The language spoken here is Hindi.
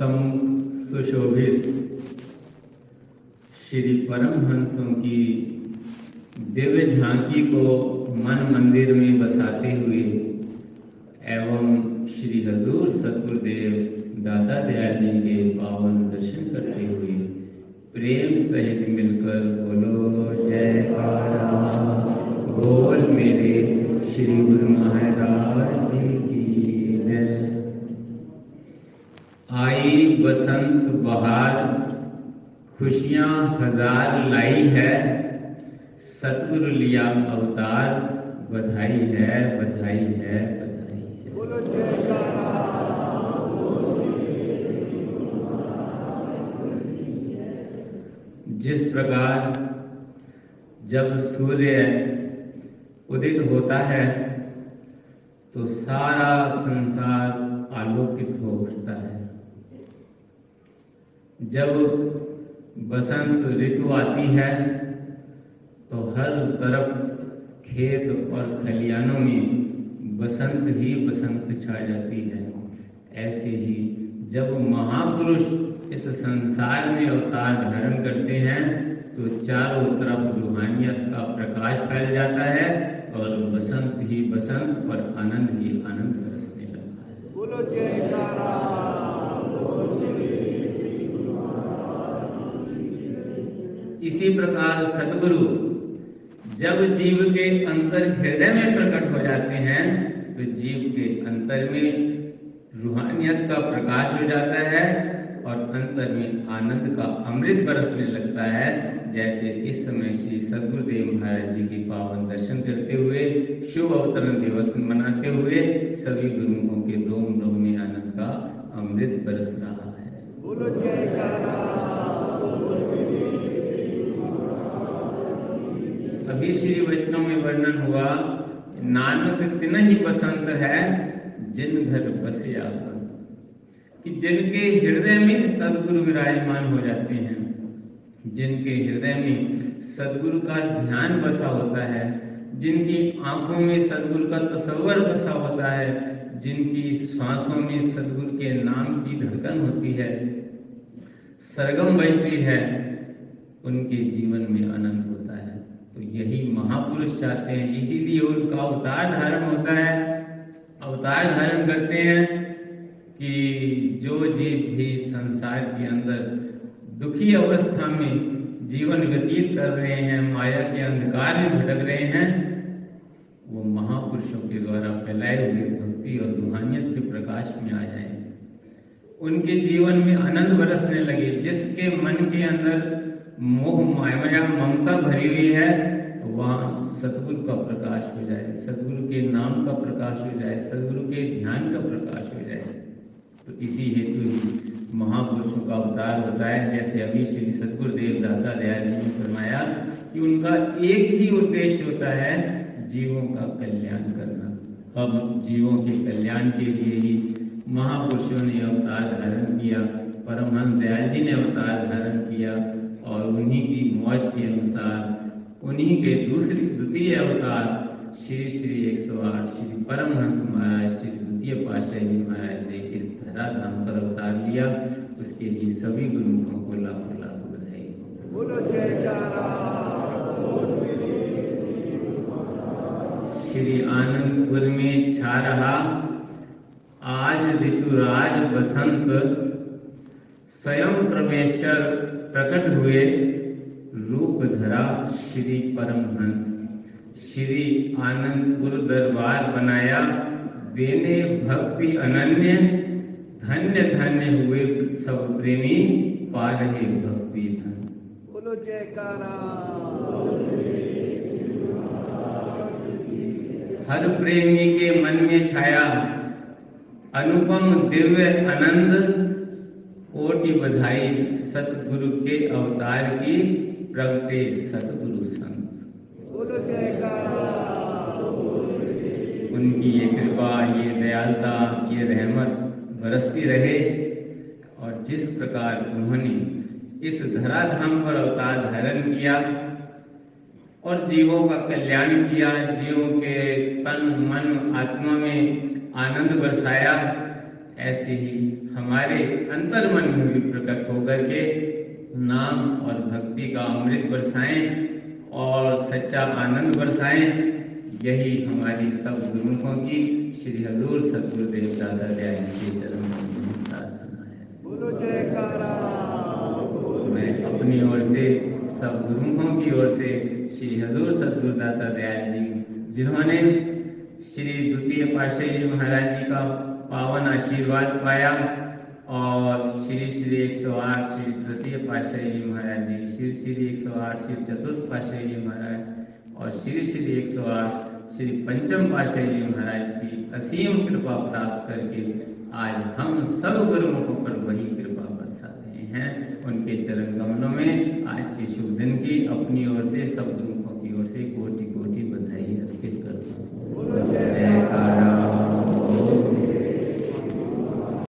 सुशोभित। श्री परमहंसों की दिव्य झांकी को मन मंदिर में बसाते हुए एवं श्री हजूर सतगुरुदेव दादा दयाल जी के पावन दर्शन करते हुए प्रेम सहित मिलकर बोलो, जय बोल मेरे श्री गुरु बसंत बहार खुशियाँ हज़ार लाई है सतगुरु लिया अवतार बधाई है बधाई है बधाई है। जिस प्रकार जब सूर्य उदित होता है तो सारा संसार आलोकित हो उठता है जब बसंत ऋतु आती है तो हर तरफ़ खेत और खलियानों में बसंत ही बसंत छा जाती है। ऐसे ही जब महापुरुष इस संसार में अवतार धारण करते हैं तो चारों तरफ़ रूहानियत का प्रकाश फैल जाता है और बसंत ही बसंत और आनंद ही आनंद बरसने लगता है बोलो जयकारा इसी प्रकार सदगुरु जब जीव के अंतर हृदय में प्रकट हो जाते हैं तो जीव के अंतर में रूहानियत का प्रकाश हो जाता है और अंतर में आनंद का अमृत बरसने लगता है। जैसे इस समय श्री सदगुरुदेव महाराज जी की पावन दर्शन करते हुए, शुभ अवतरण दिवस मनाते हुए सभी गुरुओं के रोम में आनंद का अमृत बरस रहा है। बोलो जयकारा अभी श्री वैष्णव में वर्णन हुआ नानक तिन ही बसंत है, जिन घर बसे आपन कि जिनके हृदय में सदगुरु विराजमान हो जाते हैं, जिनके हृदय में सदगुरु का ध्यान बसा होता है, जिनकी आँखों में सदगुरु का तस्वर बसा होता है, जिनकी श्वासों में सदगुरु के नाम की धड़कन होती है, सरगम बजती है, उनके जीवन में आनंद होता तो यही महापुरुष चाहते हैं। इसीलिए उनका अवतार धारण होता है। अवतार धारण करते हैं कि जो जीव भी संसार के अंदर दुखी अवस्था में जीवन व्यतीत कर रहे हैं, माया के अंधकार में भटक रहे हैं, वो महापुरुषों के द्वारा फैलाए हुए भक्ति और रूहानियत के प्रकाश में आ जाए उनके जीवन में आनंद बरसने लगे, जिसके मन के अंदर मोह माया ममता भरी हुई है वहाँ सतगुरु का प्रकाश हो जाए सतगुरु के नाम का प्रकाश हो जाए सतगुरु के ध्यान का प्रकाश हो जाए। तो इसी हेतु ही महापुरुषों का अवतार बताया, जैसे अभी श्री सतगुरुदेव दादा दयाल जी ने फरमाया कि उनका एक ही उद्देश्य होता है जीवों का कल्याण करना। अब जीवों के कल्याण के लिए ही महापुरुषों ने अवतार धारण किया, परमहंस दयाल जी ने अवतार धारण किया उन्हीं की मौज के अनुसार उन्हीं के दूसरी द्वितीय अवतार श्री श्री एक सौ आठ श्री परमहंस महाराज श्री द्वितीय पातशाही जी महाराज ने इस धराधाम पर अवतार लिया। उसके लिए सभी गुरुमुखों को लाखों लाखों बधाई। श्री आनंदपुर में छा रहा। आज ऋतुराज बसंत स्वयं परमेश्वर प्रकट हुए। रूप धरा श्री परमहंस। श्री आनंदपुर दरबार बनाया। देने भक्ति अनन्य धन्य धन्य हुए सब प्रेमी पा रहे भक्ति धन। बोलो जयकारा। हर प्रेमी के मन में छाया। अनुपम दिव्य आनंद कोटि बधाई सतगुरु के अवतार की। प्रगटे सतगुरु संत। उनकी ये कृपा, ये दयालुता, ये रहमत बरसती रहे और जिस प्रकार उन्होंने इस धराधाम पर अवतार धारण किया और जीवों का कल्याण किया, जीवों के तन, मन, आत्मा में आनंद बरसाया, ऐसे ही हमारे अंतर मन में भी प्रकट होकर के नाम और भक्ति का अमृत बरसाएँ और सच्चा आनंद बरसाएँ। यही हमारी सब गुरुमुखों की श्री हजूर सतगुरुदेव दादा दयाल के चरण में है। अपनी ओर से सब गुरुमुखों की ओर से श्री हजूर सतगुरु दाता दयाल जी जिन्होंने श्री द्वितीय पातशाही जी महाराज जी का पावन आशीर्वाद पाया और श्री श्री एक सौ आठ श्री तृतीय पाशाही जी महाराज जी, श्री श्री एक सौ आठ श्री चतुर्थ पाशाही जी महाराज और श्री श्री एक सौ आठ श्री पंचम पाशाही जी महाराज की असीम कृपा प्राप्त करके आज हम सब गुरुमुखों पर वही कृपा बरसा रहे हैं। उनके चरण गमनों में आज के शुभ दिन की अपनी ओर से सब गुरुमुखों की ओर से कोटि कोटि बधाई अर्पित करता हूँ।